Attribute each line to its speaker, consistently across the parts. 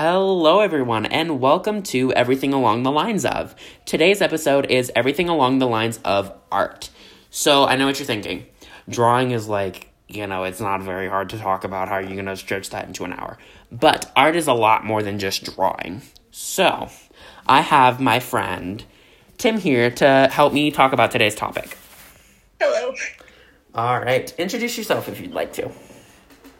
Speaker 1: Hello, everyone, and welcome to Everything Along the Lines of. Today's episode is Everything Along the Lines of Art. So, I know what you're thinking. Drawing is like, you know, it's not very hard to talk about. How you're you going to stretch that into an hour? But art is a lot more than just drawing. So, I have my friend Tim here to help me talk about today's topic.
Speaker 2: Hello.
Speaker 1: All right, introduce yourself if you'd like to.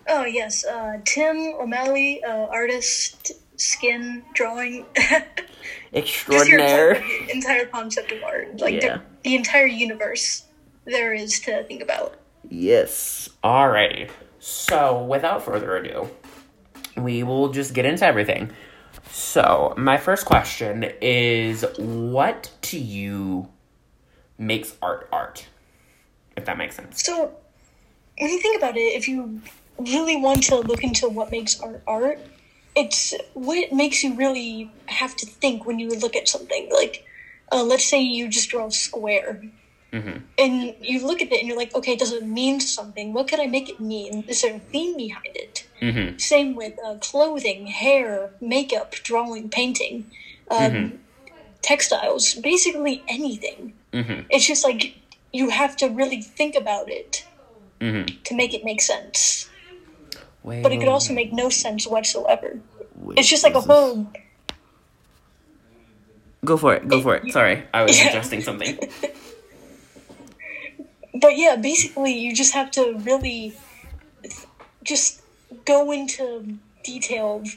Speaker 2: Oh yes, uh, Tim O'Malley, uh, artist, skin drawing. Your entire, entire concept of art, like
Speaker 1: Yeah.
Speaker 2: the, the entire universe there is to think about.
Speaker 1: Yes. Alrighty. So, without further ado, we will just get into everything. So, my first question is what to you makes art art? If that makes sense.
Speaker 2: So, when you think about it, if you really want to look into what makes art art, it's what makes you really have to think when you look at something. Like, uh, let's say you just draw a square,
Speaker 1: Mhm.
Speaker 2: and you look at it and you're like, okay, does it mean something? What could I make it mean? Is there a theme behind it?
Speaker 1: Mhm.
Speaker 2: Same with uh, clothing, hair, makeup, drawing, painting, um, textiles, basically anything.
Speaker 1: Mhm.
Speaker 2: It's just like you have to really think about it
Speaker 1: Mhm.
Speaker 2: to make it make sense.
Speaker 1: Wait,
Speaker 2: But it could also make no sense whatsoever.
Speaker 1: wait,
Speaker 2: It's just like a
Speaker 1: is-
Speaker 2: whole.
Speaker 1: Go for it. Go for it. Sorry. I was
Speaker 2: Yeah.
Speaker 1: adjusting something.
Speaker 2: But yeah, basically, you just have to really just go into detail of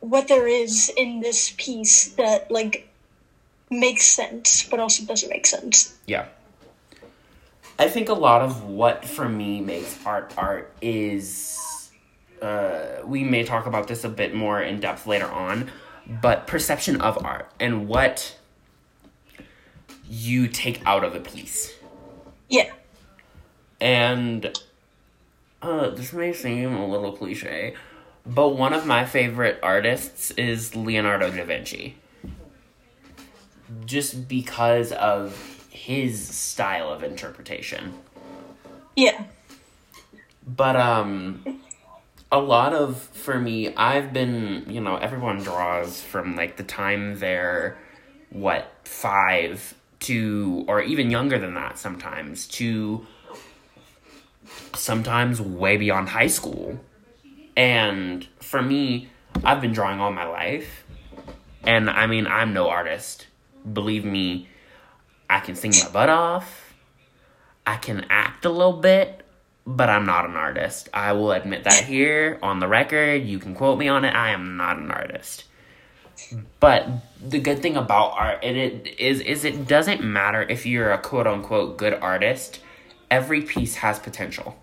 Speaker 2: what there is in this piece that like makes sense, but also doesn't make sense.
Speaker 1: Yeah. I think a lot of what for me makes art art is uh, we may talk about this a bit more in depth later on, but perception of art and what you take out of a piece.
Speaker 2: Yeah.
Speaker 1: And uh, this may seem a little cliche, but one of my favorite artists is Leonardo da Vinci. Just because of his style of interpretation.
Speaker 2: Yeah.
Speaker 1: But um a lot of for me I've been, you know, everyone draws from like the time they're what, 5 to or even younger than that sometimes to sometimes way beyond high school. And for me, I've been drawing all my life. And I mean, I'm no artist. Believe me, I can sing my butt off. I can act a little bit, but I'm not an artist. I will admit that here on the record. You can quote me on it. I am not an artist. But the good thing about art it, it is is it doesn't matter if you're a quote unquote good artist. Every piece has potential.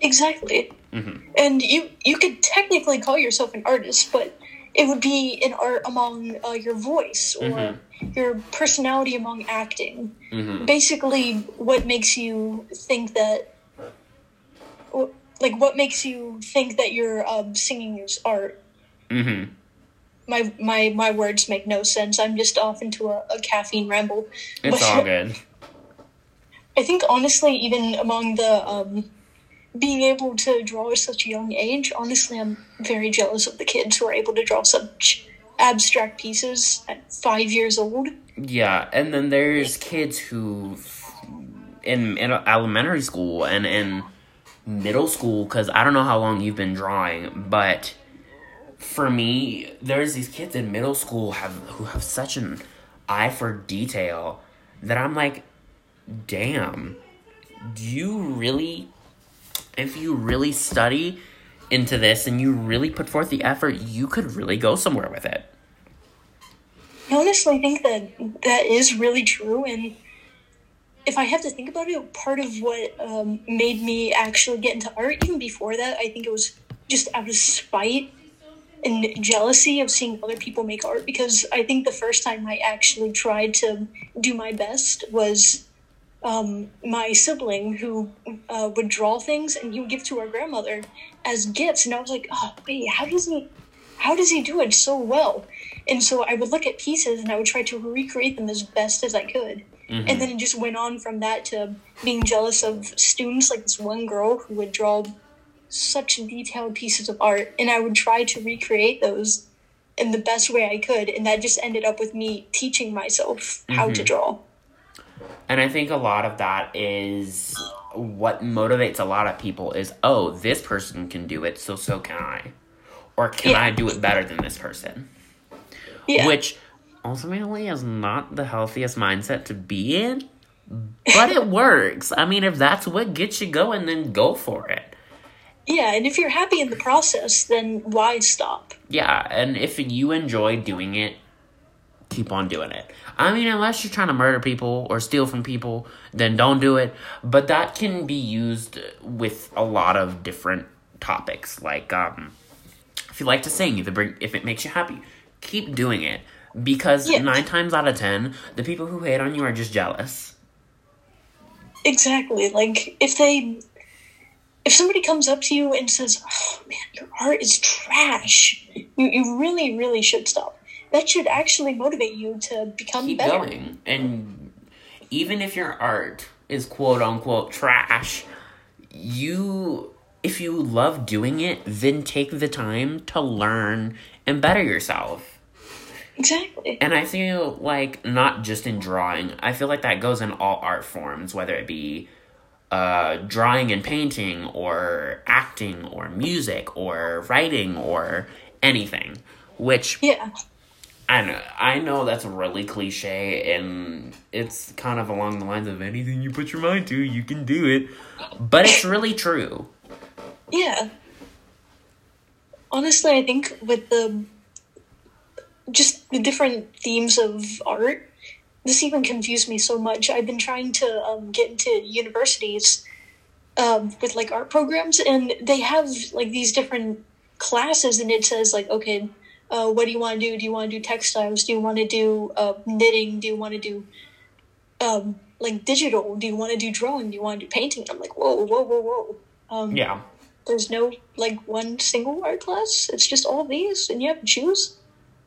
Speaker 2: Exactly.
Speaker 1: Mhm.
Speaker 2: And you you could technically call yourself an artist, but it would be an art among uh, your voice or
Speaker 1: Mhm.
Speaker 2: your personality among acting.
Speaker 1: hmm
Speaker 2: Basically, what makes you think that, like, what makes you think that your um, singing is art?
Speaker 1: hmm
Speaker 2: My my my words make no sense. I'm just off into a, a caffeine ramble.
Speaker 1: It's
Speaker 2: But-
Speaker 1: all good.
Speaker 2: I think honestly, even among the um, being able to draw at such a young age, honestly, I'm very jealous of the kids who are able to draw such abstract pieces at five years old.
Speaker 1: Yeah, and then there's kids who in, in elementary school and in middle school because I don't know how long you've been drawing, but for me, there's these kids in middle school have who have such an eye for detail that I'm like, damn, do you really if you really study into this and you really put forth the effort, you could really go somewhere with it.
Speaker 2: I honestly think that that is really true, and if I have to think about it, part of what um, made me actually get into art, even before that, I think it was just out of spite and jealousy of seeing other people make art. Because I think the first time I actually tried to do my best was um, my sibling who uh, would draw things and he would give to our grandmother as gifts, and I was like, oh wait, how does he? How does he do it so well? And so I would look at pieces and I would try to recreate them as best as I could.
Speaker 1: Mhm.
Speaker 2: And then it just went on from that to being jealous of students, like this one girl who would draw such detailed pieces of art, and I would try to recreate those in the best way I could, and that just ended up with me teaching myself how to draw.
Speaker 1: And I think a lot of that is what motivates a lot of people is, oh, this person can do it, so so can I. Or can
Speaker 2: Yeah.
Speaker 1: I do it better than this person?
Speaker 2: Yeah,
Speaker 1: Which ultimately is not the healthiest mindset to be in, but it works. I mean, if that's what gets you going, then go for it.
Speaker 2: yeah, and if you're happy in the process, then why stop?
Speaker 1: Yeah, and if you enjoy doing it, keep on doing it. I mean, unless you're trying to murder people or steal from people, then don't do it. But that can be used with a lot of different topics. Like, um, if you like to sing, if it bring, if it makes you happy, keep doing it. Because
Speaker 2: Yeah.
Speaker 1: nine times out of ten, the people who hate on you are just jealous.
Speaker 2: Exactly. Like if they if somebody comes up to you and says, "Oh man, your art is trash," you you really really should stop. That should actually motivate you to become
Speaker 1: keep
Speaker 2: better.
Speaker 1: going. And even if your art is quote unquote trash, you if you love doing it, then take the time to learn and better yourself.
Speaker 2: Exactly.
Speaker 1: And I feel like not just in drawing, I feel like that goes in all art forms, whether it be uh, drawing and painting, or acting, or music, or writing, or anything. Which
Speaker 2: Yeah.
Speaker 1: I know, I know that's really cliche, and it's kind of along the lines of anything you put your mind to, you can do it. But it's really true.
Speaker 2: Yeah. Honestly, I think with the just the different themes of art, this even confused me so much. I've been trying to um, get into universities um, with like art programs, and they have like these different classes, and it says like, okay, uh, what do you want to do? Do you want to do textiles? Do you want to do uh, knitting? Do you want to do um, like digital? Do you want to do drawing? Do you want to do painting? I'm like, whoa, whoa, whoa, whoa. Um,
Speaker 1: Yeah.
Speaker 2: there's no like one single art class. It's just all these, and you have to choose.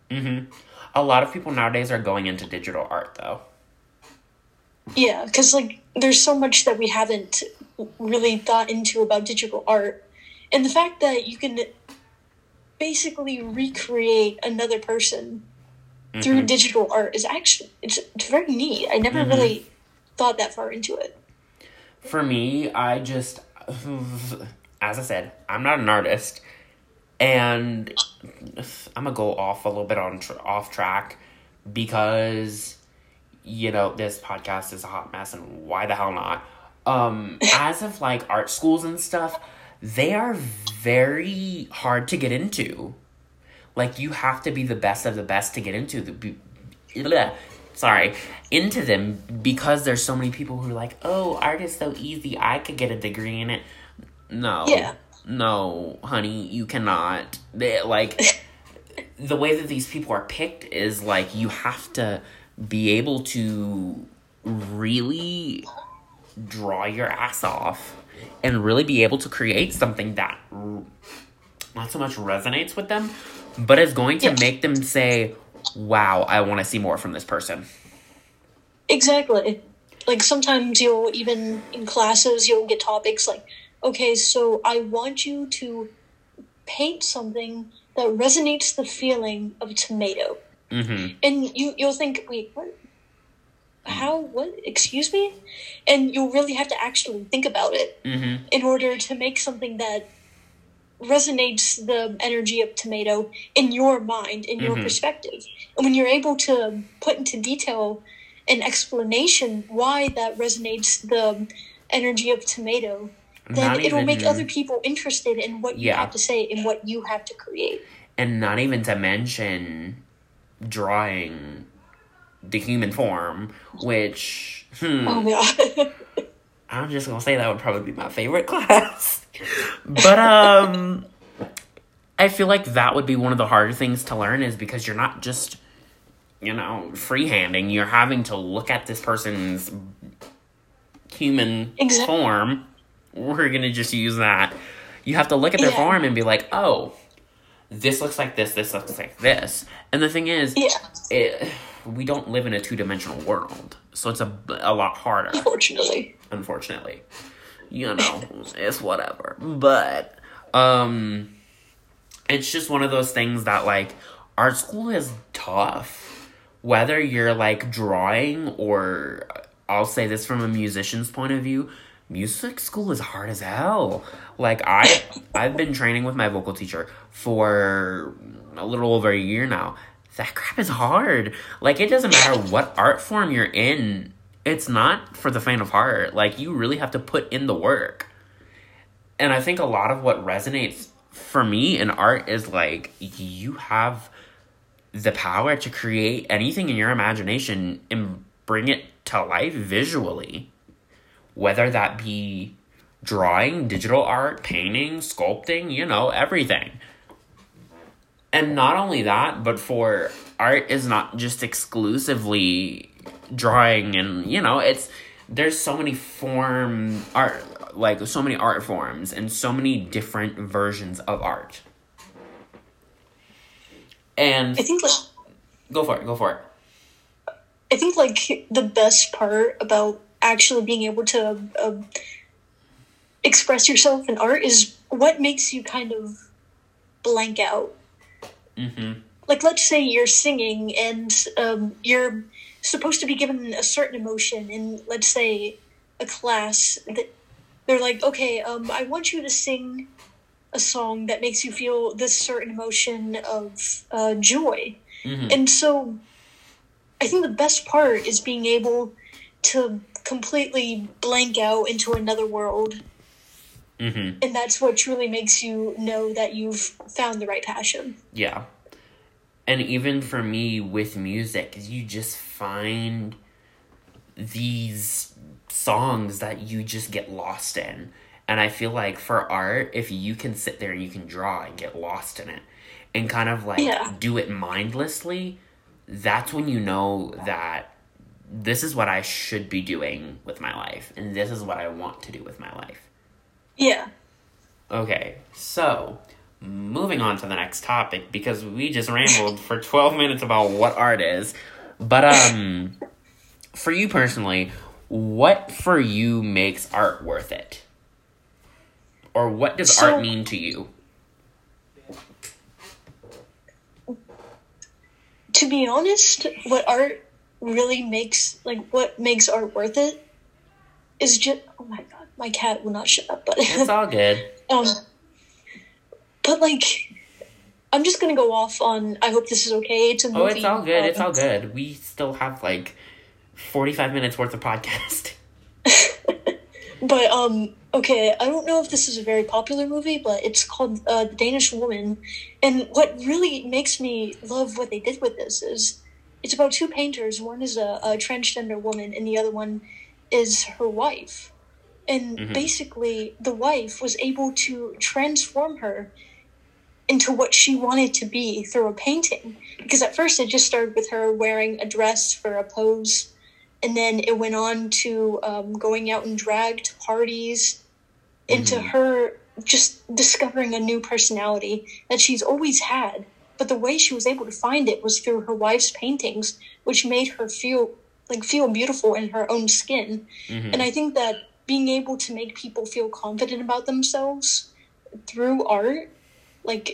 Speaker 1: Hmm A lot of people nowadays are going into digital art, though.
Speaker 2: Yeah, because like there's so much that we haven't really thought into about digital art, and the fact that you can basically recreate another person through digital art is actually it's, it's very neat. I never really thought that far into it.
Speaker 1: For me, I just, as I said, I'm not an artist, and I'm gonna go off a little bit on tr- off track because you know this podcast is a hot mess, and why the hell not? Um, as of like art schools and stuff, they are very hard to get into. Like you have to be the best of the best to get into the. be- bleh, Sorry, into them because there's so many people who are like, "Oh, art is so easy. I could get a degree in it." No,
Speaker 2: Yeah.
Speaker 1: no, honey, you cannot. They, like the way that these people are picked is like you have to be able to really draw your ass off and really be able to create something that not so much resonates with them, but is going to
Speaker 2: Yeah.
Speaker 1: make them say, "Wow, I want to see more from this person."
Speaker 2: Exactly. Like sometimes you'll even in classes you'll get topics like, okay, so I want you to paint something that resonates the feeling of a tomato.
Speaker 1: Mm-hmm.
Speaker 2: And you you'll think, wait, what? How? What? Excuse me? And you'll really have to actually think about it
Speaker 1: Mm-hmm.
Speaker 2: in order to make something that resonates the energy of tomato in your mind, in your
Speaker 1: Mhm.
Speaker 2: perspective. And when you're able to put into detail an explanation why that resonates the energy of tomato, then it'll make other people interested in what you
Speaker 1: Yeah.
Speaker 2: have to say and what you have to create.
Speaker 1: and not even to mention drawing the human form, which hmm,
Speaker 2: Oh.
Speaker 1: I'm just gonna say that would probably be my favorite class. but um I feel like that would be one of the harder things to learn is because you're not just you know, freehanding, you're having to look at this person's human
Speaker 2: Exact-
Speaker 1: form. We're gonna just use that. You have to look at their
Speaker 2: Yeah.
Speaker 1: form and be like, oh, this looks like this, this looks like this. And the thing is,
Speaker 2: yeah.
Speaker 1: it, we don't live in a two dimensional world, so it's a, a lot harder
Speaker 2: Unfortunately.
Speaker 1: unfortunately. You know, it's whatever. But Um, it's just one of those things that like art school is tough. Whether you're like drawing or I'll say this from a musician's point of view, music school is hard as hell. Like I I've been training with my vocal teacher for a little over a year now. That crap is hard. Like it doesn't matter what art form you're in. It's not for the faint of heart. Like you really have to put in the work. And I think a lot of what resonates for me in art is like you have the power to create anything in your imagination and bring it to life visually. Whether that be drawing, digital art, painting, sculpting, you know, everything. And not only that, but for art is not just exclusively drawing and, you know, it's there's so many form art like so many art forms and so many different versions of art. And
Speaker 2: I think like
Speaker 1: go for it, go for it.
Speaker 2: I think like the best part about actually being able to uh, express yourself in art is what makes you kind of blank out.
Speaker 1: Mm-hmm.
Speaker 2: Like let's say you're singing and um, you're supposed to be given a certain emotion in let's say a class that they're like, okay, um, I want you to sing a song that makes you feel this certain emotion of uh, joy.
Speaker 1: Mm-hmm.
Speaker 2: And so I think the best part is being able to completely blank out into another world.
Speaker 1: Mm-hmm.
Speaker 2: And that's what truly makes you know that you've found the right passion.
Speaker 1: Yeah. And even for me with music, you just find these songs that you just get lost in. And I feel like for art, if you can sit there and you can draw and get lost in it and kind of like
Speaker 2: Yeah.
Speaker 1: do it mindlessly, that's when you know that this is what I should be doing with my life and this is what I want to do with my life.
Speaker 2: Yeah.
Speaker 1: Okay, so moving on to the next topic because we just rambled for 12 minutes about what art is. But um for you personally, what for you makes art worth it? Or what does
Speaker 2: So-
Speaker 1: art mean to you?
Speaker 2: To be honest, what art really makes, like, what makes art worth it is just, oh my god, my cat will not shut up, but.
Speaker 1: It's all good.
Speaker 2: Um, but like, I'm just gonna go off on. I hope this is okay. It's a movie.
Speaker 1: Oh, it's all good. It's
Speaker 2: um,
Speaker 1: all good. We still have like 45 minutes worth of podcast.
Speaker 2: But um, okay. I don't know if this is a very popular movie, but it's called uh, The Danish Woman. And what really makes me love what they did with this is, it's about two painters. One is a, a transgender woman, and the other one is her wife. And
Speaker 1: Mhm.
Speaker 2: basically, the wife was able to transform her into what she wanted to be through a painting. Because at first it just started with her wearing a dress for a pose, and then it went on to um, going out and drag to parties, into
Speaker 1: Mhm.
Speaker 2: her just discovering a new personality that she's always had. But the way she was able to find it was through her wife's paintings, which made her feel like feel beautiful in her own skin.
Speaker 1: Mhm.
Speaker 2: And I think that being able to make people feel confident about themselves through art, like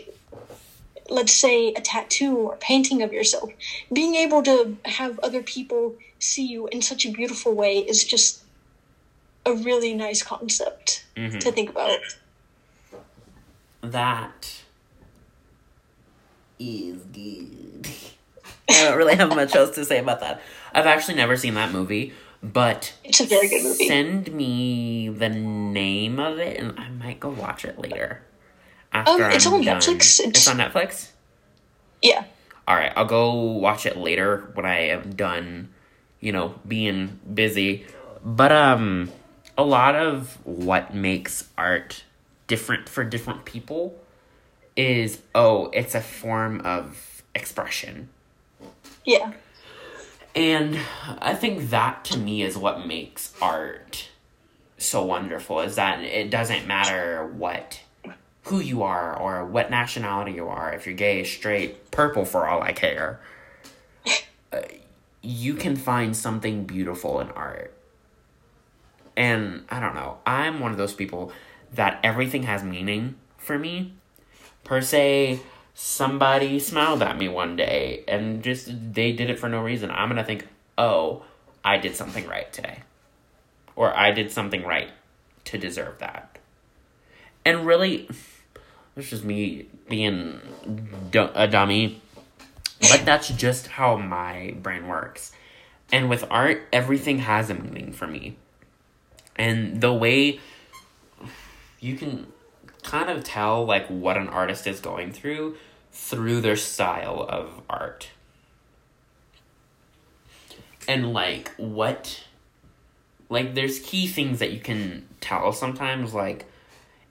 Speaker 2: let's say a tattoo or painting of yourself, being able to have other people see you in such a beautiful way is just a really nice concept
Speaker 1: Mhm.
Speaker 2: to think about.
Speaker 1: That is good. I don't really have much else to say about that. I've actually never seen that movie, but
Speaker 2: It's a very good movie.
Speaker 1: send me the name of it and I might go watch it later.
Speaker 2: Um, it's
Speaker 1: I'm
Speaker 2: on
Speaker 1: done.
Speaker 2: Netflix.
Speaker 1: It's
Speaker 2: It's-
Speaker 1: on Netflix?
Speaker 2: Yeah.
Speaker 1: All right, I'll go watch it later when I am done, you know, being busy. But um a lot of what makes art different for different people is oh, it's a form of expression.
Speaker 2: Yeah.
Speaker 1: And I think that to me is what makes art so wonderful is that it doesn't matter what who you are or what nationality you are, if you're gay, straight, purple for all I care. Uh, you can find something beautiful in art. And I don't know, I'm one of those people that everything has meaning for me. Per se, somebody smiled at me one day and just they did it for no reason. I'm gonna think, oh, I did something right today. Or I did something right to deserve that. And really, it's just me being a dummy. But that's just how my brain works. And with art, everything has a meaning for me. And the way you can kind of tell like what an artist is going through through their style of art. And like what like there's key things that you can tell sometimes like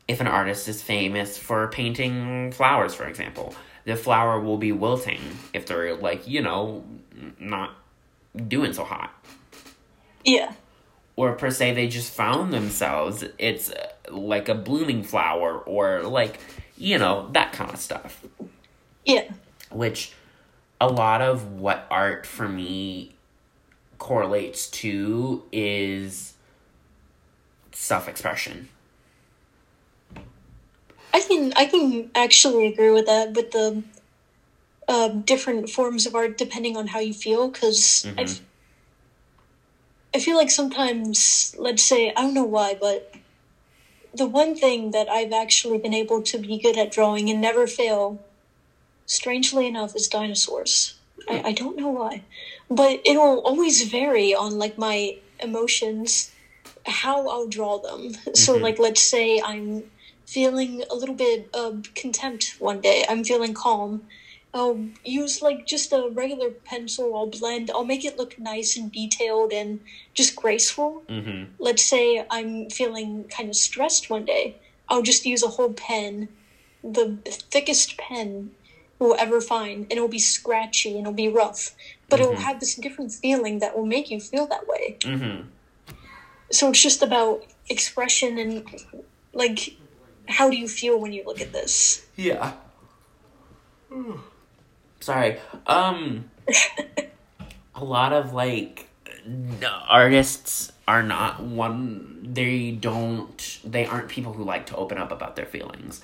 Speaker 1: if an artist is famous for painting flowers for example the flower will be wilting if they're like you know not doing so hot
Speaker 2: yeah
Speaker 1: or per se they just found themselves it's uh, like a blooming flower or like you know that kind of stuff.
Speaker 2: Yeah.
Speaker 1: Which a lot of what art for me correlates to is self-expression.
Speaker 2: I can i can actually agree with that with the uh, different forms of art depending on how you feel because mm-hmm. I feel like sometimes, let's say, I don't know why, but the one thing that I've actually been able to be good at drawing and never fail, strangely enough, is dinosaurs. I, I don't know why, but it'll always vary on like my emotions, how I'll draw them. Mm-hmm. So, like, let's say I'm feeling a little bit of contempt one day, I'm feeling calm I'll use like just a regular pencil. I'll blend. I'll make it look nice and detailed and just graceful.
Speaker 1: Mm-hmm.
Speaker 2: Let's say I'm feeling kind of stressed one day. I'll just use a whole pen, the thickest pen we'll ever find, and it'll be scratchy and it'll be rough, but mm-hmm. it'll have this different feeling that will make you feel that way.
Speaker 1: Mm-hmm.
Speaker 2: So it's just about expression and like, how do you feel when you look at this?
Speaker 1: Yeah. Sorry. Um a lot of like artists are not one they don't they aren't people who like to open up about their feelings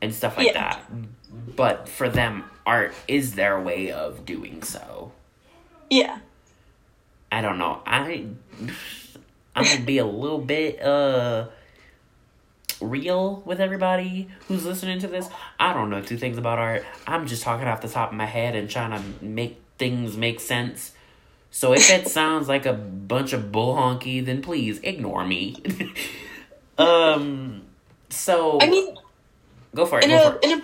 Speaker 1: and stuff like yeah. that. But for them art is their way of doing so.
Speaker 2: Yeah.
Speaker 1: I don't know. I I'm gonna be a little bit uh real with everybody who's listening to this. I don't know two things about art. I'm just talking off the top of my head and trying to make things make sense. So if it sounds like a bunch of bull honky, then please ignore me. um. So
Speaker 2: I mean,
Speaker 1: go for it.
Speaker 2: In a,
Speaker 1: it.
Speaker 2: in a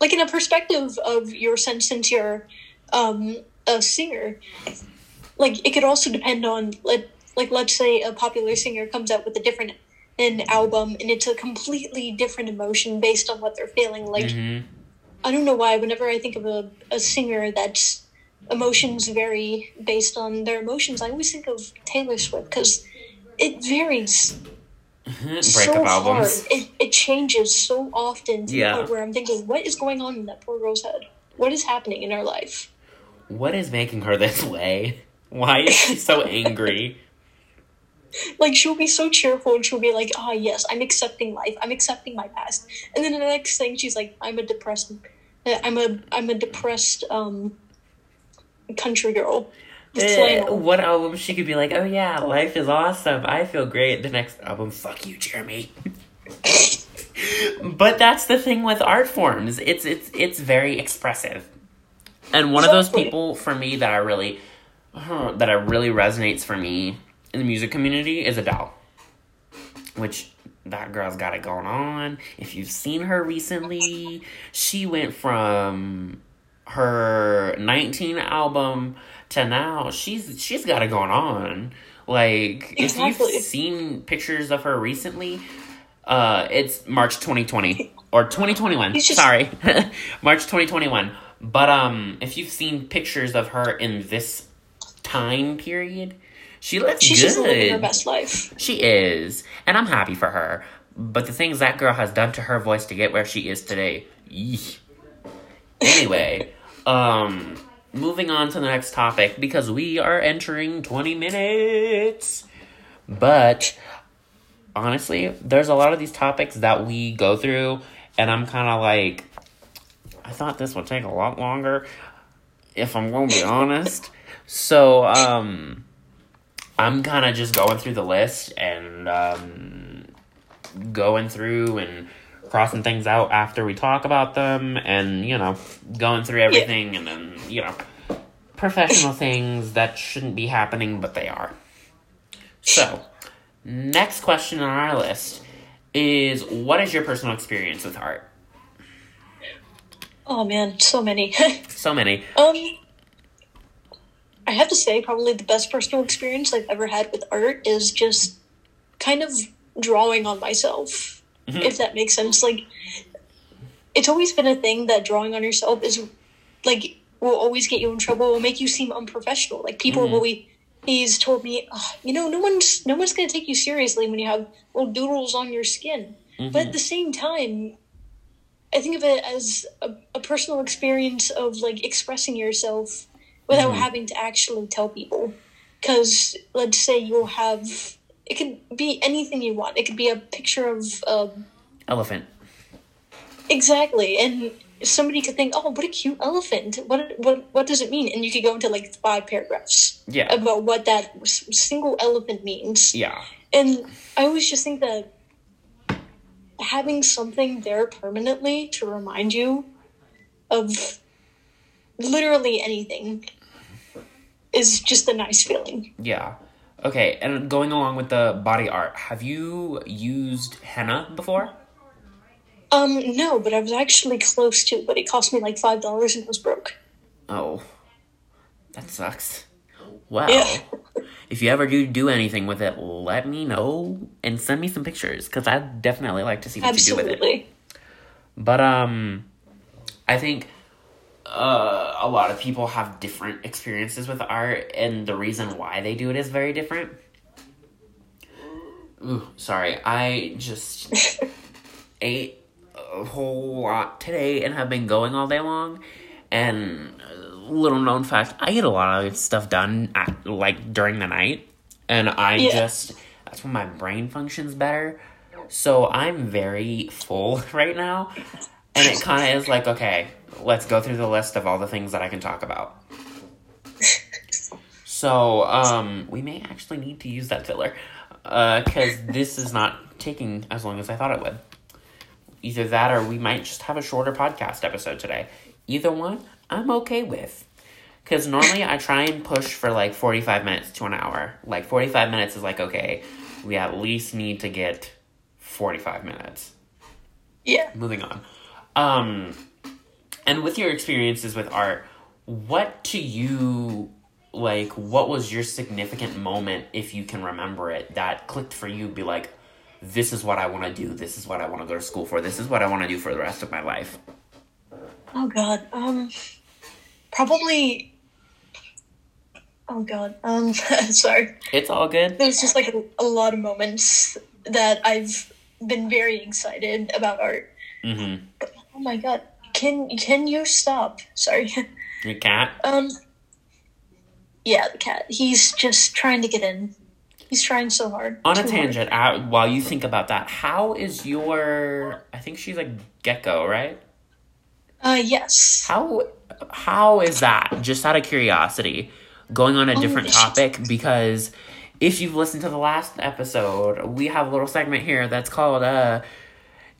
Speaker 2: like in a perspective of your sense since you're um a singer, like it could also depend on like like let's say a popular singer comes out with a different an album and it's a completely different emotion based on what they're feeling. Like
Speaker 1: mm-hmm.
Speaker 2: i don't know why whenever i think of a, a singer that's emotions vary based on their emotions i always think of taylor swift because it varies so hard. it, it changes so often to yeah. the point where i'm thinking what is going on in that poor girl's head? What is happening in her life?
Speaker 1: What is making her this way? Why is she so angry
Speaker 2: like she'll be so cheerful and she'll be like, "Ah, oh, yes, I'm accepting life. I'm accepting my past." And then the next thing she's like, "I'm a depressed, I'm a I'm a depressed um country girl."
Speaker 1: Uh, what album she could be like, "Oh yeah, life is awesome. I feel great." The next album, "Fuck you, Jeremy." but that's the thing with art forms. It's it's it's very expressive. And one exactly. of those people for me that I really that I really resonates for me in the music community is Adele, which that girl's got it going on. If you've seen her recently, she went from her 19 album to now she's she's got it going on. Like exactly. if you've seen pictures of her recently, uh it's March 2020 or 2021. Just... Sorry. March 2021. But um if you've seen pictures of her in this time period, she looks She's good. just living
Speaker 2: her best life.
Speaker 1: She is, and I'm happy for her. But the things that girl has done to her voice to get where she is today. Eesh. Anyway, um, moving on to the next topic because we are entering 20 minutes. But honestly, there's a lot of these topics that we go through and I'm kind of like, I thought this would take a lot longer, if I'm going to be honest. So, um, I'm kind of just going through the list and um, going through and crossing things out after we talk about them, and you know, going through everything, and then you know, professional things that shouldn't be happening, but they are. So, next question on our list is what is your personal experience with art?
Speaker 2: Oh man, so many.
Speaker 1: So many.
Speaker 2: um, I have to say, probably the best personal experience I've ever had with art is just kind of drawing on myself, mm-hmm. if that makes sense. Like, it's always been a thing that drawing on yourself is like will always get you in trouble, will make you seem unprofessional. Like people mm-hmm. will be. he's told me, oh, you know, no one's no one's gonna take you seriously when you have little doodles on your skin. But at mm-hmm. the same time, I think of it as a, a personal experience of like expressing yourself without having to actually tell people. Because let's say you'll have it could be anything you want. It could be a picture of um,
Speaker 1: Elephant.
Speaker 2: exactly, and somebody could think, "Oh, what a cute elephant! What what what does it mean?" And you could go into like five paragraphs
Speaker 1: Yeah.
Speaker 2: about what that single elephant means.
Speaker 1: Yeah.
Speaker 2: And I always just think that having something there permanently to remind you of literally anything is just a nice feeling.
Speaker 1: Yeah. Okay, and going along with the body art, have you used henna before?
Speaker 2: Um, no, but I was actually close to, but it cost me like five dollars and it was broke.
Speaker 1: Oh, that sucks. Well,
Speaker 2: Yeah.
Speaker 1: if you ever do do anything with it, let me know and send me some pictures because I'd definitely like to see what you do with it.
Speaker 2: Absolutely.
Speaker 1: But um, I think uh, a lot of people have different experiences with art, and the reason why they do it is very different. Ooh, sorry, I just ate a whole lot today and have been going all day long. And uh, little known fact, I get a lot of stuff done at, like during the night, and I
Speaker 2: Yeah.
Speaker 1: just that's when my brain functions better. So I'm very full right now, and it kind of is like, okay, let's go through the list of all the things that I can talk about. So, um, we may actually need to use that filler, because this is not taking as long as I thought it would. Either that, or we might just have a shorter podcast episode today. Either one, I'm okay with. Because normally I try and push for like 45 minutes to an hour. Like 45 minutes is like, okay, we at least need to get 45 minutes.
Speaker 2: Yeah.
Speaker 1: Moving on. Um, and with your experiences with art, what to you, like, what was your significant moment, if you can remember it, that clicked for you? Be like, this is what I want to do. This is what I want to go to school for. This is what I want to do for the rest of my life.
Speaker 2: Oh god. Um probably Oh god. Um sorry.
Speaker 1: It's all good.
Speaker 2: There's just like a, a lot of moments that I've been very excited about art.
Speaker 1: Mm-hmm.
Speaker 2: Oh my god. Can can you stop? Sorry.
Speaker 1: Your cat.
Speaker 2: um Yeah, the cat. He's just trying to get in. He's trying so hard.
Speaker 1: On a tangent, uh, while you think about that, how is your? I think she's a gecko, right?
Speaker 2: Uh yes.
Speaker 1: How how is that? Just out of curiosity, going on a different
Speaker 2: it's-
Speaker 1: topic because if you've listened to the last episode, we have a little segment here that's called uh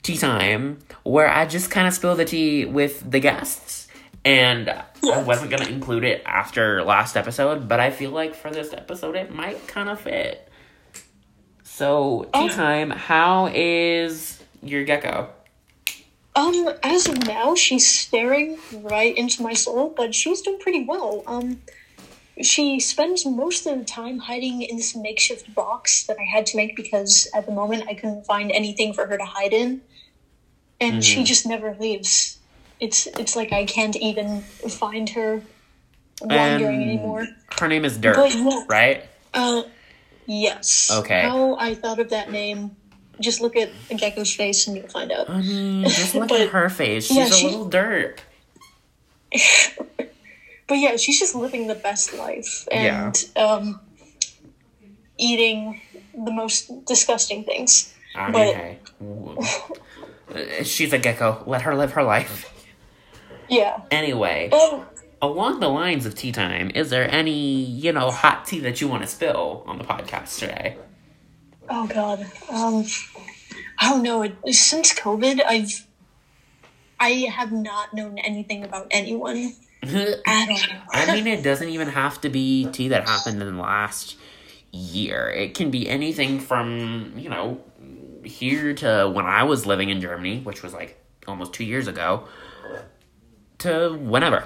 Speaker 1: tea time where I just kind of spill the tea with the guests. And I wasn't gonna include it after last episode, but I feel like for this episode it might kind of fit. So tea
Speaker 2: Oh.
Speaker 1: time. How is your gecko?
Speaker 2: Um, as of now, she's staring right into my soul, but she's doing pretty well. Um, she spends most of the time hiding in this makeshift box that I had to make because at the moment I couldn't find anything for her to hide in, and she just never leaves. It's it's like I can't even find her wandering
Speaker 1: And-
Speaker 2: anymore.
Speaker 1: Her name is Dirk,
Speaker 2: But yeah.
Speaker 1: right?
Speaker 2: Uh, yes.
Speaker 1: Okay.
Speaker 2: How I thought of that name? Just look at a gecko's face and you'll find out.
Speaker 1: I mean, just look
Speaker 2: But-
Speaker 1: at her face. She's
Speaker 2: yeah,
Speaker 1: a
Speaker 2: she-
Speaker 1: little dirt.
Speaker 2: but yeah, she's just living the best life and um, eating the most disgusting things.
Speaker 1: I mean,
Speaker 2: But-
Speaker 1: hey. Uh, She's a gecko. Let her live her life.
Speaker 2: Yeah.
Speaker 1: Anyway, along the lines of tea time, is there any, you know, hot tea that you want to spill on the podcast today?
Speaker 2: oh God. Um, I don't know. Since COVID, I've I have not known anything about anyone at all.
Speaker 1: I mean, it doesn't even have to be tea that happened in the last year. It can be anything from, you know, here to when I was living in Germany, which was like almost two years ago, to whenever.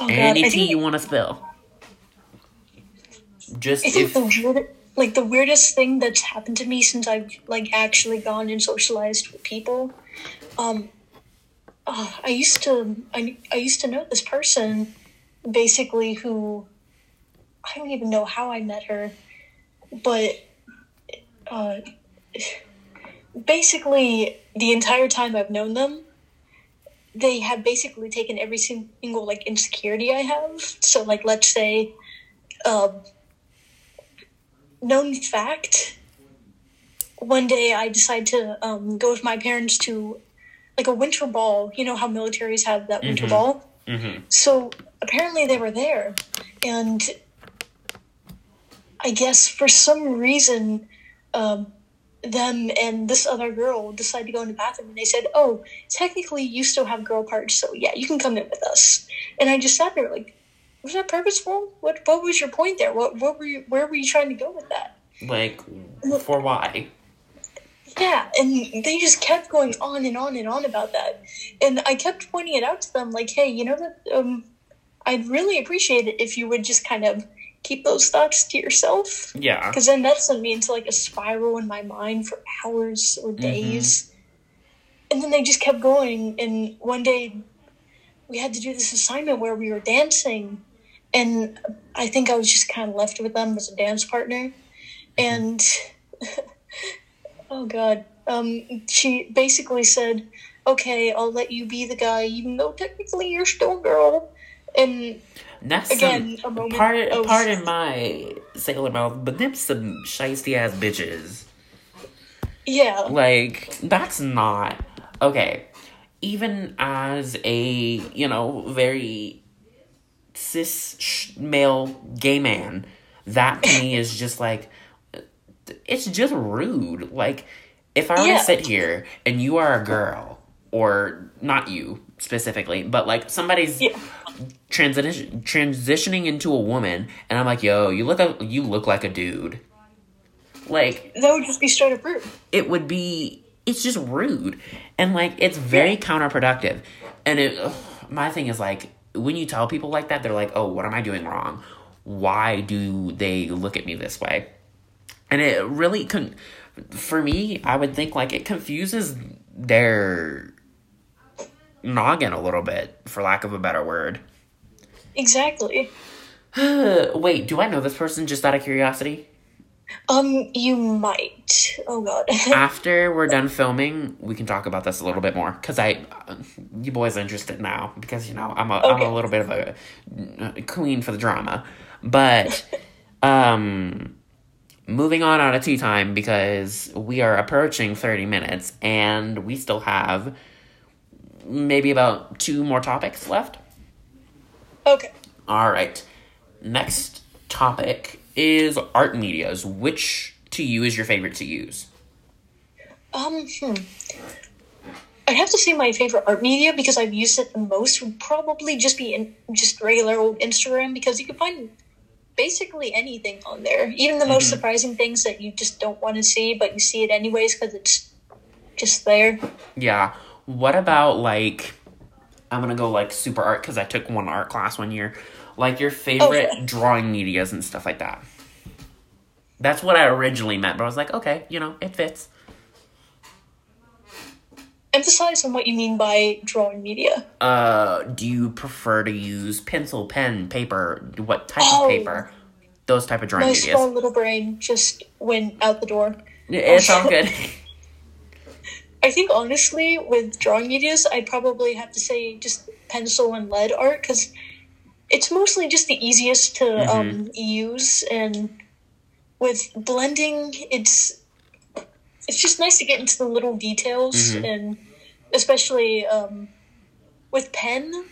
Speaker 2: Oh, God.
Speaker 1: Any
Speaker 2: I
Speaker 1: tea you want to spill. Just if.
Speaker 2: the weird, like the weirdest thing that's happened to me since I've like actually gone and socialized with people. Um, uh, I used to I, I used to know this person, basically who I don't even know how I met her, but uh, basically the entire time I've known them, they have basically taken every single like insecurity I have. So like let's say, um, known fact. One day I decide to um, go with my parents to like a winter ball. You know how militaries have that winter
Speaker 1: Mhm.
Speaker 2: ball.
Speaker 1: hmm
Speaker 2: So apparently they were there, and I guess for some reason, um, them and this other girl decided to go in the bathroom, and they said, "Oh, technically you still have girl parts, so yeah, you can come in with us." And I just sat there like, "Was that purposeful? What What was your point there? What What were you? Where were you trying to go with that?"
Speaker 1: Like, for why?
Speaker 2: Yeah, and they just kept going on and on and on about that. And I kept pointing it out to them, like, hey, you know that um, I'd really appreciate it if you would just kind of keep those thoughts to yourself.
Speaker 1: Yeah.
Speaker 2: Because then that sent me into like a spiral in my mind for hours or days. And then they just kept going. And one day we had to do this assignment where we were dancing. And I think I was just kind of left with them as a dance partner. And oh god, um, she basically said, "Okay, I'll let you be the guy, even though technically you're still a girl." And
Speaker 1: That's
Speaker 2: again,
Speaker 1: some,
Speaker 2: a moment
Speaker 1: Pardon,
Speaker 2: of
Speaker 1: pardon my sailor mouth, but them some shisty ass bitches.
Speaker 2: yeah,
Speaker 1: Like, that's not okay. Even as a, you know, very cis sh- male gay man, that to me is just like, it's just rude. Like, if I were
Speaker 2: Yeah.
Speaker 1: to sit here and you are a girl, or not you specifically, but like somebody's
Speaker 2: yeah,
Speaker 1: transition transitioning into a woman, and I'm like, yo, you look a, you look like a dude. Like,
Speaker 2: that would just be straight up rude.
Speaker 1: it would be it's just rude and like it's very counterproductive and it ugh, my thing is like when you tell people like that they're like oh what am i doing wrong why do they look at me this way and it really can. for me i would think like it confuses their noggin a little bit for lack of a better word
Speaker 2: Exactly.
Speaker 1: wait do i know this person just out of curiosity
Speaker 2: Um, you might. Oh god.
Speaker 1: after we're done filming, we can talk about this a little bit more because I, uh, you boys are interested now because you know I'm a am
Speaker 2: Okay.
Speaker 1: a little bit of a uh, queen for the drama, but um, moving on out of tea time because we are approaching thirty minutes and we still have maybe about two more topics left.
Speaker 2: okay.
Speaker 1: All right, next topic is art medias. Which to you is your favorite to use?
Speaker 2: Um, hmm. I'd have to say my favorite art media because I've used it the most would probably just be in just regular old Instagram because you can find basically anything on there, even the most
Speaker 1: Mhm.
Speaker 2: surprising things that you just don't want to see, but you see it anyways because it's just there.
Speaker 1: Yeah. What about like I'm gonna go like super art because I took one art class one year. Like your favorite
Speaker 2: Okay.
Speaker 1: drawing medias and stuff like that. That's what I originally meant, but I was like, okay, you know, it fits.
Speaker 2: Emphasize on what you mean by drawing media.
Speaker 1: Uh, do you prefer to use pencil, pen, paper? What type
Speaker 2: Oh.
Speaker 1: of paper? Those type of drawing
Speaker 2: My
Speaker 1: medias.
Speaker 2: small little brain just went out the door.
Speaker 1: It's all good.
Speaker 2: I think honestly, with drawing medias, I'd probably have to say just pencil and lead art because it's mostly just the easiest to
Speaker 1: Mm-hmm.
Speaker 2: um, use, and with blending, it's it's just nice to get into the little details
Speaker 1: Mhm.
Speaker 2: and especially um, with pen.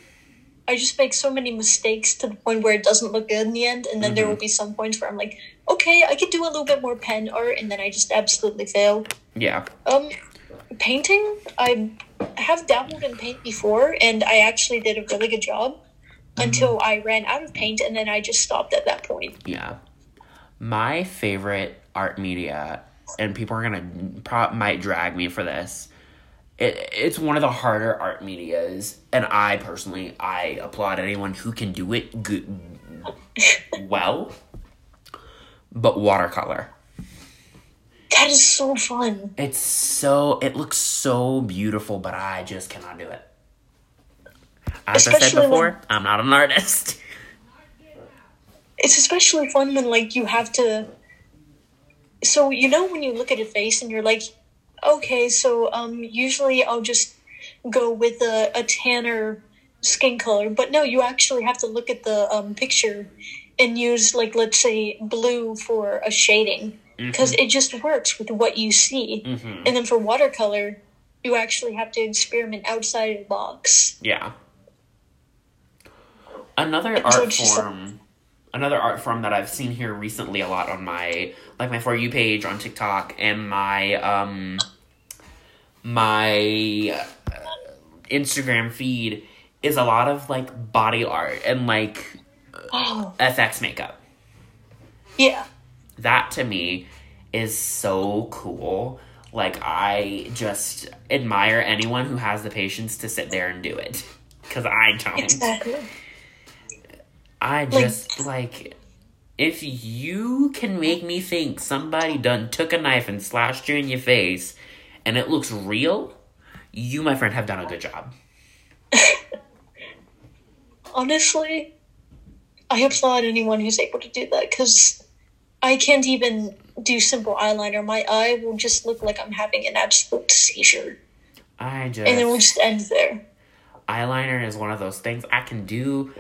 Speaker 2: I just make so many mistakes to the point where it doesn't look good in the end, and then there
Speaker 1: Mhm.
Speaker 2: will be some points where I'm like, okay, I could do a little bit more pen art, and then I just absolutely fail.
Speaker 1: Yeah.
Speaker 2: Um, painting, I have dabbled in paint before, and I actually did a really good job mm-hmm. until I ran out of paint, and then I just stopped at that point.
Speaker 1: Yeah. My favorite art media, and people are gonna pro- might drag me for this. It, it's one of the harder art medias, and I personally I applaud anyone who can do it good, well. But watercolor,
Speaker 2: That is so fun.
Speaker 1: it's so it looks so beautiful, but I just cannot do it. As I said
Speaker 2: Especially
Speaker 1: before,
Speaker 2: when-
Speaker 1: I'm not an artist.
Speaker 2: It's especially fun when like you have to. So you know when you look at a face and you're like, okay, so um, usually I'll just go with a, a tanner skin color, but no, you actually have to look at the um, picture and use like let's say blue for a shading because it just works with what you see.
Speaker 1: hmm
Speaker 2: And then for watercolor, you actually have to experiment outside of the box.
Speaker 1: Yeah. Another
Speaker 2: So
Speaker 1: art
Speaker 2: just-
Speaker 1: form, another art form that I've seen here recently a lot on my like my for you page on TikTok and my um my uh, Instagram feed is a lot of like body art and like
Speaker 2: Oh,
Speaker 1: FX makeup.
Speaker 2: yeah.
Speaker 1: That to me is so cool. Like I just admire anyone who has the patience to sit there and do it cuz I don't.
Speaker 2: Exactly.
Speaker 1: I
Speaker 2: Like-
Speaker 1: just like if you can make me think somebody done took a knife and slashed you in your face and it looks real, you my friend have done a good job.
Speaker 2: Honestly, I applaud anyone who's able to do that because I can't even do simple eyeliner. My eye will just look like I'm having an absolute seizure,
Speaker 1: I just
Speaker 2: and it will just end there.
Speaker 1: eyeliner is one of those things I can do.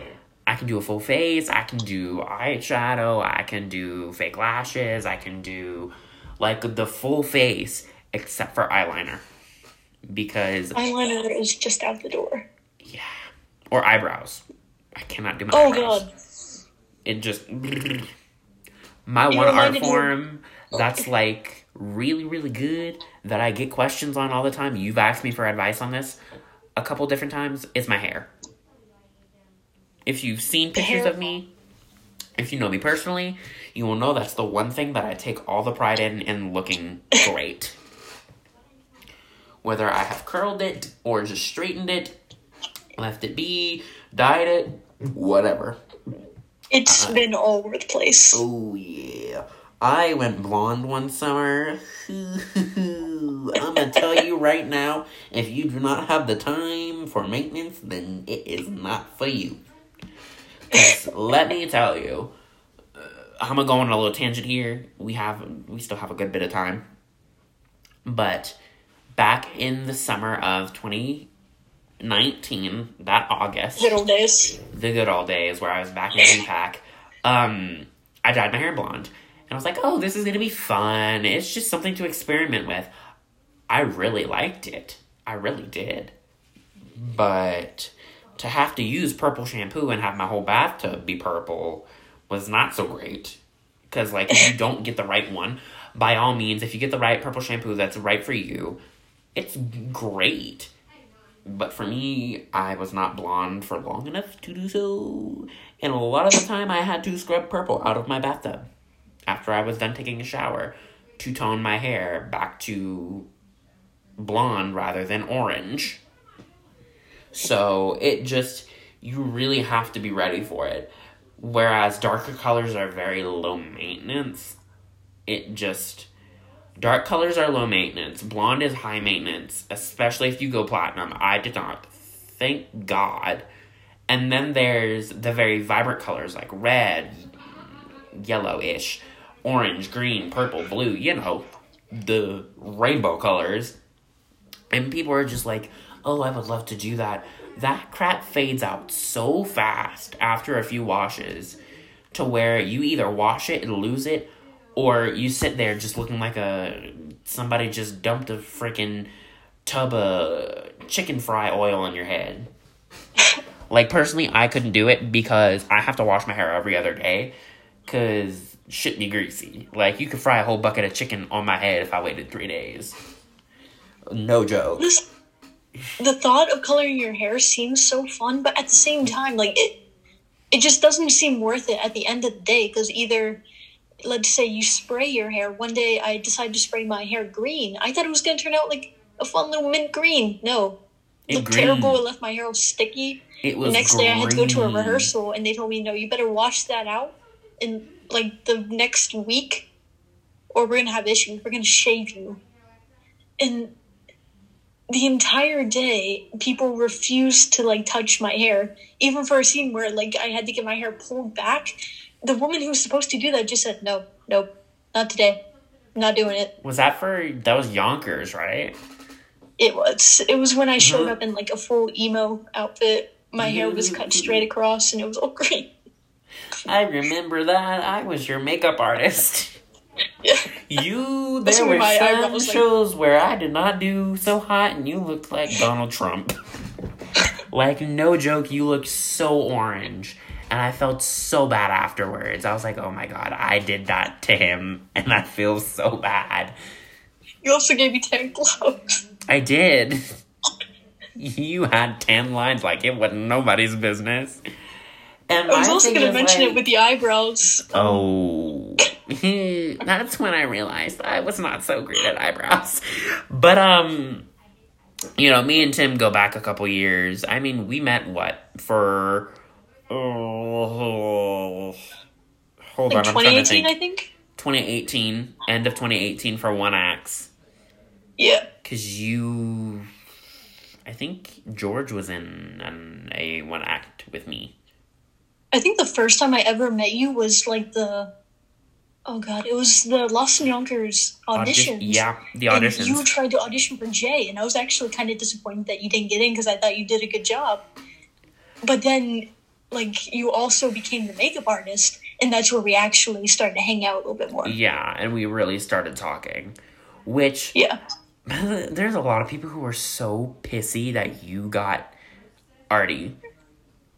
Speaker 1: I can do a full face. I can do eyeshadow. I can do fake lashes. I can do like the full face except for eyeliner because
Speaker 2: Eyeliner is just out the door.
Speaker 1: yeah, or eyebrows. I cannot do my
Speaker 2: Oh
Speaker 1: eyebrows.
Speaker 2: god.
Speaker 1: it just my
Speaker 2: You
Speaker 1: one art
Speaker 2: reminded me-
Speaker 1: form that's like really really good that i get questions on all the time. You've asked me for advice on this a couple different times is my hair. If you've seen pictures of me if you know me personally you will know that's the one thing that i take all the pride in in looking great. Whether i have curled it or just straightened it left it be dyed it whatever
Speaker 2: It's been all over the place.
Speaker 1: Oh yeah. I went blonde one summer. I'm gonna tell you right now, if you do not have the time for maintenance, then it is not for you. let me tell you, uh, I'm gonna go on a little tangent here. We have, we still have a good bit of time, but back in the summer of 2019, that August,
Speaker 2: Good old days.
Speaker 1: the good old days where I was back in CPAC, um, I dyed my hair blonde. And I was like, oh, this is gonna be fun. It's just something to experiment with. I really liked it. I really did. But to have to use purple shampoo and have my whole bathtub be purple was not so great. Because, like, if you don't get the right one, by all means, if you get the right purple shampoo that's right for you, it's great. But for me, I was not blonde for long enough to do so. And a lot of the time, I had to scrub purple out of my bathtub after I was done taking a shower to tone my hair back to blonde rather than orange. So it just, you really have to be ready for it. Whereas darker colors are very low maintenance, it just, dark colors are low maintenance, blonde is high maintenance, especially if you go platinum. I did not. Thank God. And then there's the very vibrant colors like red, yellowish, orange, green, purple, blue, you know, the rainbow colors. And people are just like, oh, I would love to do that. That crap fades out so fast after a few washes to where you either wash it and lose it or you sit there just looking like a somebody just dumped a freaking tub of chicken fry oil on your head. like personally, I couldn't do it because I have to wash my hair every other day because shit be greasy. Like you could fry a whole bucket of chicken on my head if I waited three days. No joke.
Speaker 2: This, the thought of coloring your hair seems so fun, but at the same time, like it, it just doesn't seem worth it at the end of the day. Because either, let's say you spray your hair. One day I decided to spray my hair green. I thought it was gonna turn out like a fun little mint green. No, it looked green. terrible. It left my hair all sticky.
Speaker 1: It was
Speaker 2: the next
Speaker 1: green.
Speaker 2: day I had to go to a rehearsal, and they told me, "No, you better wash that out in like the next week, or we're gonna have issues. We're gonna shave you." And the entire day people refused to like touch my hair even for a scene where like i had to get my hair pulled back the woman who was supposed to do that just said no nope not today. Not doing it.
Speaker 1: Was that for that was yonkers right?
Speaker 2: It was it was when i showed mm-hmm. up in like a full emo outfit. My hair was cut straight across and it was all green.
Speaker 1: I remember that. I was your makeup artist.
Speaker 2: Yeah.
Speaker 1: You there were some shows like... where I did not do so hot, and you looked like Donald Trump. like no joke, you looked so orange, and I felt so bad afterwards. I was like, oh my god, I did that to him, and I feel so bad.
Speaker 2: You also gave me tan gloves.
Speaker 1: I did. you had tan lines like it wasn't nobody's business.
Speaker 2: And I was also going to mention like, it with the eyebrows.
Speaker 1: Oh. That's when I realized I was not so great at eyebrows. But, um, you know, me and Tim go back a couple years. I mean, we met what? For. Oh. Hold
Speaker 2: like
Speaker 1: on.
Speaker 2: 2018, I think?
Speaker 1: 2018. End of 2018 for One Acts.
Speaker 2: Yeah.
Speaker 1: Because you. I think George was in an, a one act with me.
Speaker 2: I think the first time I ever met you was like the oh god, it was the Lost in Yonkers auditions.
Speaker 1: Audi- yeah, the auditions.
Speaker 2: And you tried to audition for Jay, and I was actually kind of disappointed that you didn't get in because I thought you did a good job. But then, like, you also became the makeup artist, and that's where we actually started to hang out a little bit more.
Speaker 1: Yeah, and we really started talking, which
Speaker 2: yeah.
Speaker 1: There's a lot of people who are so pissy that you got Arty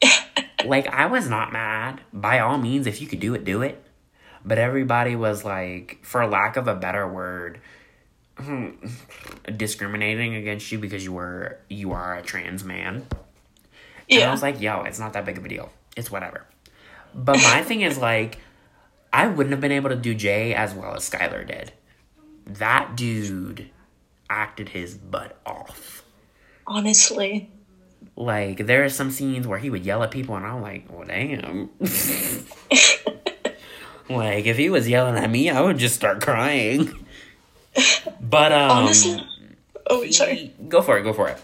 Speaker 1: like I was not mad. By all means, if you could do it, do it. But everybody was like, for lack of a better word, hmm, discriminating against you because you were you are a trans man. Yeah. And I was like, yo, it's not that big of a deal. It's whatever. But my thing is like, I wouldn't have been able to do Jay as well as Skylar did. That dude acted his butt off.
Speaker 2: Honestly.
Speaker 1: Like there are some scenes where he would yell at people, and I'm like, well, damn. like if he was yelling at me, I would just start crying. But um,
Speaker 2: honestly, oh he, sorry,
Speaker 1: go for it, go for it.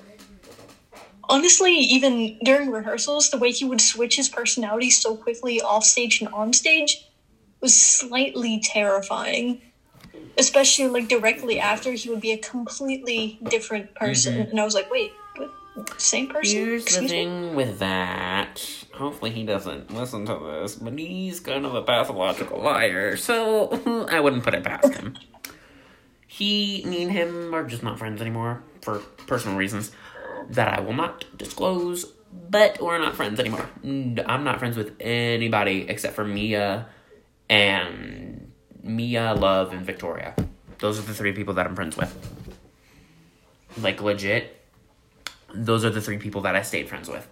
Speaker 2: Honestly, even during rehearsals, the way he would switch his personality so quickly off stage and on stage was slightly terrifying. Especially like directly after, he would be a completely different person, mm-hmm. and I was like, wait, same person.
Speaker 1: Here's
Speaker 2: Excuse
Speaker 1: the thing
Speaker 2: me?
Speaker 1: with that. Hopefully he doesn't listen to this, but he's kind of a pathological liar, so I wouldn't put it past him. He, me and him are just not friends anymore for personal reasons that I will not disclose. But we're not friends anymore. I'm not friends with anybody except for Mia and Mia, Love, and Victoria. Those are the three people that I'm friends with. Like legit, those are the three people that I stayed friends with.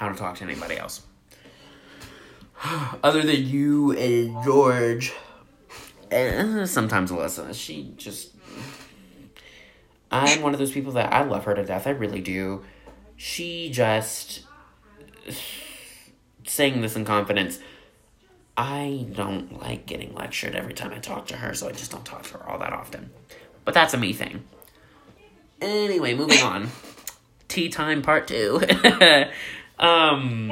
Speaker 1: I don't talk to anybody else. Other than you and George. And sometimes Alyssa. She just. I'm one of those people that I love her to death. I really do. She just. Saying this in confidence. I don't like getting lectured every time I talk to her, so I just don't talk to her all that often. But that's a me thing. Anyway, moving on. Tea time part two. um,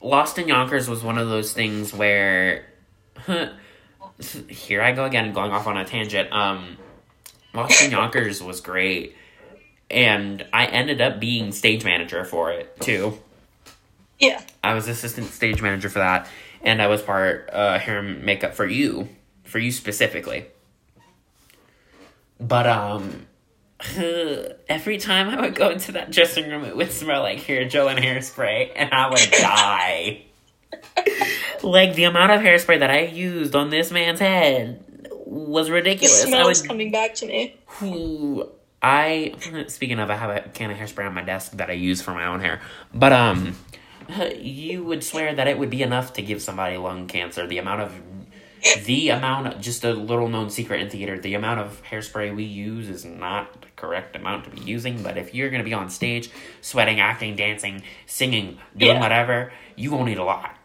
Speaker 1: Lost in Yonkers was one of those things where. here I go again, going off on a tangent. Um, Lost Yonkers was great. And I ended up being stage manager for it, too.
Speaker 2: Yeah.
Speaker 1: I was assistant stage manager for that. and I was part uh, hair and makeup for you, for you specifically. But um, every time I would go into that dressing room, it would smell like hair gel and hairspray, and I would die. like the amount of hairspray that I used on this man's head was
Speaker 2: The
Speaker 1: ridiculous. I
Speaker 2: smell
Speaker 1: would
Speaker 2: is coming back to me.
Speaker 1: I speaking of, I have a can of hairspray on my desk that I use for my own hair. But um, you would swear that it would be enough to give somebody lung cancer. The amount of the amount just a little known secret in theater. The amount of hairspray we use is not the correct amount to be using. But if you're gonna be on stage, sweating, acting, dancing, singing, doing
Speaker 2: Yeah.
Speaker 1: whatever, you gonna need a lot.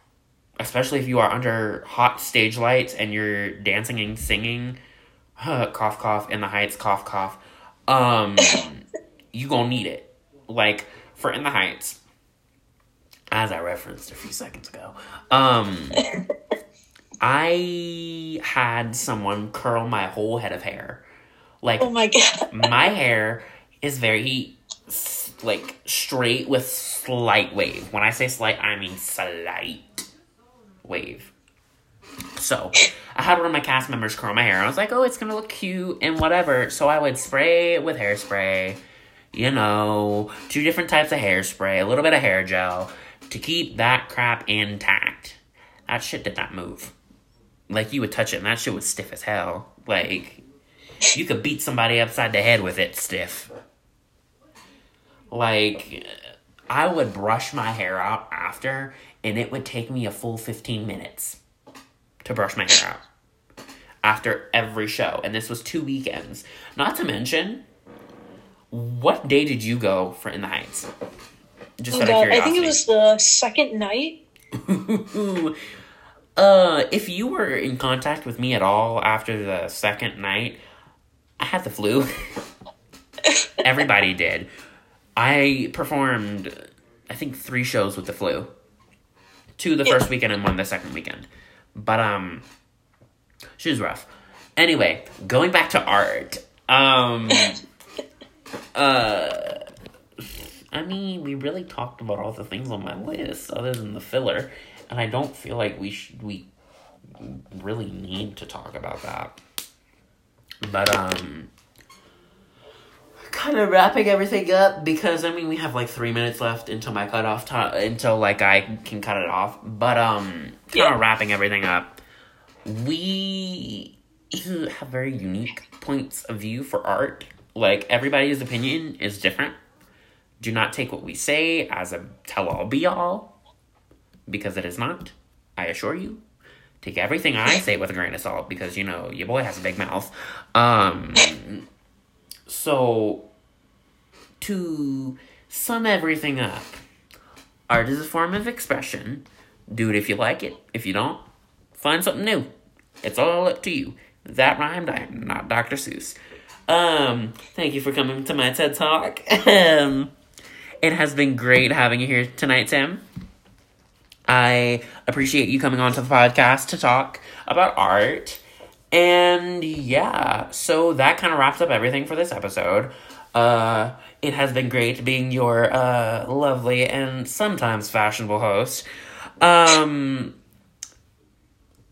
Speaker 1: Especially if you are under hot stage lights and you're dancing and singing cough cough in the heights cough cough um you gonna need it like for in the heights as i referenced a few seconds ago um i had someone curl my whole head of hair like
Speaker 2: Oh my god.
Speaker 1: my hair is very like straight with slight wave. When I say slight, I mean slight wave. So I had one of my cast members curl my hair. I was like, oh, it's gonna look cute and whatever. So I would spray it with hairspray, you know, two different types of hairspray, a little bit of hair gel to keep that crap intact. That shit did not move. Like you would touch it and that shit was stiff as hell. Like you could beat somebody upside the head with it stiff. Like, I would brush my hair out after, and it would take me a full 15 minutes to brush my hair out after every show. And this was two weekends. Not to mention, what day did you go for In the Heights? Just
Speaker 2: Oh
Speaker 1: out of
Speaker 2: god. I think it was the second night.
Speaker 1: uh, if you were in contact with me at all after the second night, I had the flu. Everybody did. I performed, I think, three shows with the flu. Two the
Speaker 2: Yeah.
Speaker 1: first weekend and one the second weekend. But, um, she was rough. Anyway, going back to art. Um, uh, I mean, we really talked about all the things on my list other than the filler, and I don't feel like we should we really need to talk about that. But um kind of wrapping everything up because I mean we have like 3 minutes left until my cutoff time until like I can cut it off. But um kind
Speaker 2: Yeah.
Speaker 1: of wrapping everything up. We have very unique points of view for art. Like everybody's opinion is different. Do not take what we say as a tell all be all because it is not. I assure you. Take everything I say with a grain of salt because you know your boy has a big mouth. Um so to sum everything up, art is a form of expression. Do it if you like it. If you don't, find something new. It's all up to you. That rhymed. I am not Dr. Seuss. Um, thank you for coming to my TED Talk. um, it has been great having you here tonight, Tim. I appreciate you coming on to the podcast to talk about art. And yeah, so that kind of wraps up everything for this episode. Uh, it has been great being your uh, lovely and sometimes fashionable host. Um,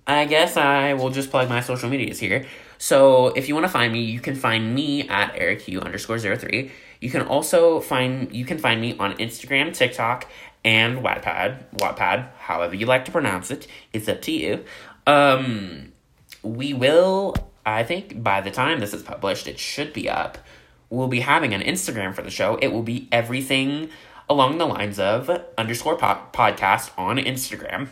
Speaker 1: I guess I will just plug my social medias here. So if you want to find me, you can find me at ericu underscore zero three. You can also find you can find me on Instagram, TikTok, and Wattpad. Wattpad, however you like to pronounce it, it's up to you. Um, we will, I think, by the time this is published, it should be up. We'll be having an Instagram for the show. It will be everything along the lines of underscore po- podcast on Instagram.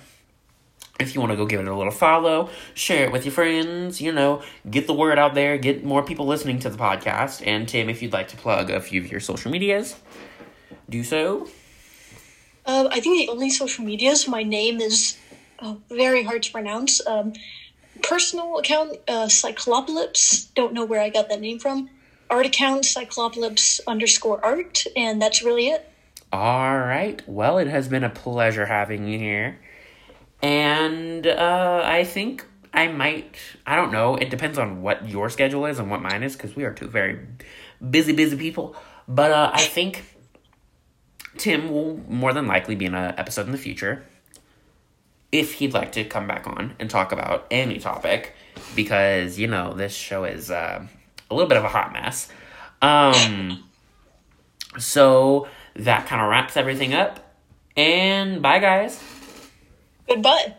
Speaker 1: If you want to go give it a little follow, share it with your friends, you know, get the word out there, get more people listening to the podcast. And Tim, if you'd like to plug a few of your social medias, do so.
Speaker 2: Uh, I think the only social medias, my name is uh, very hard to pronounce. Um, personal account, uh. Don't know where I got that name from. Art account, Cyclopolis underscore art. And that's really it.
Speaker 1: All right. Well, it has been a pleasure having you here. And uh, I think I might, I don't know, it depends on what your schedule is and what mine is because we are two very busy, busy people. But uh, I think Tim will more than likely be in an episode in the future. if he'd like to come back on and talk about any topic because you know this show is uh, a little bit of a hot mess. Um, so that kind of wraps everything up. And bye, guys.
Speaker 2: Goodbye.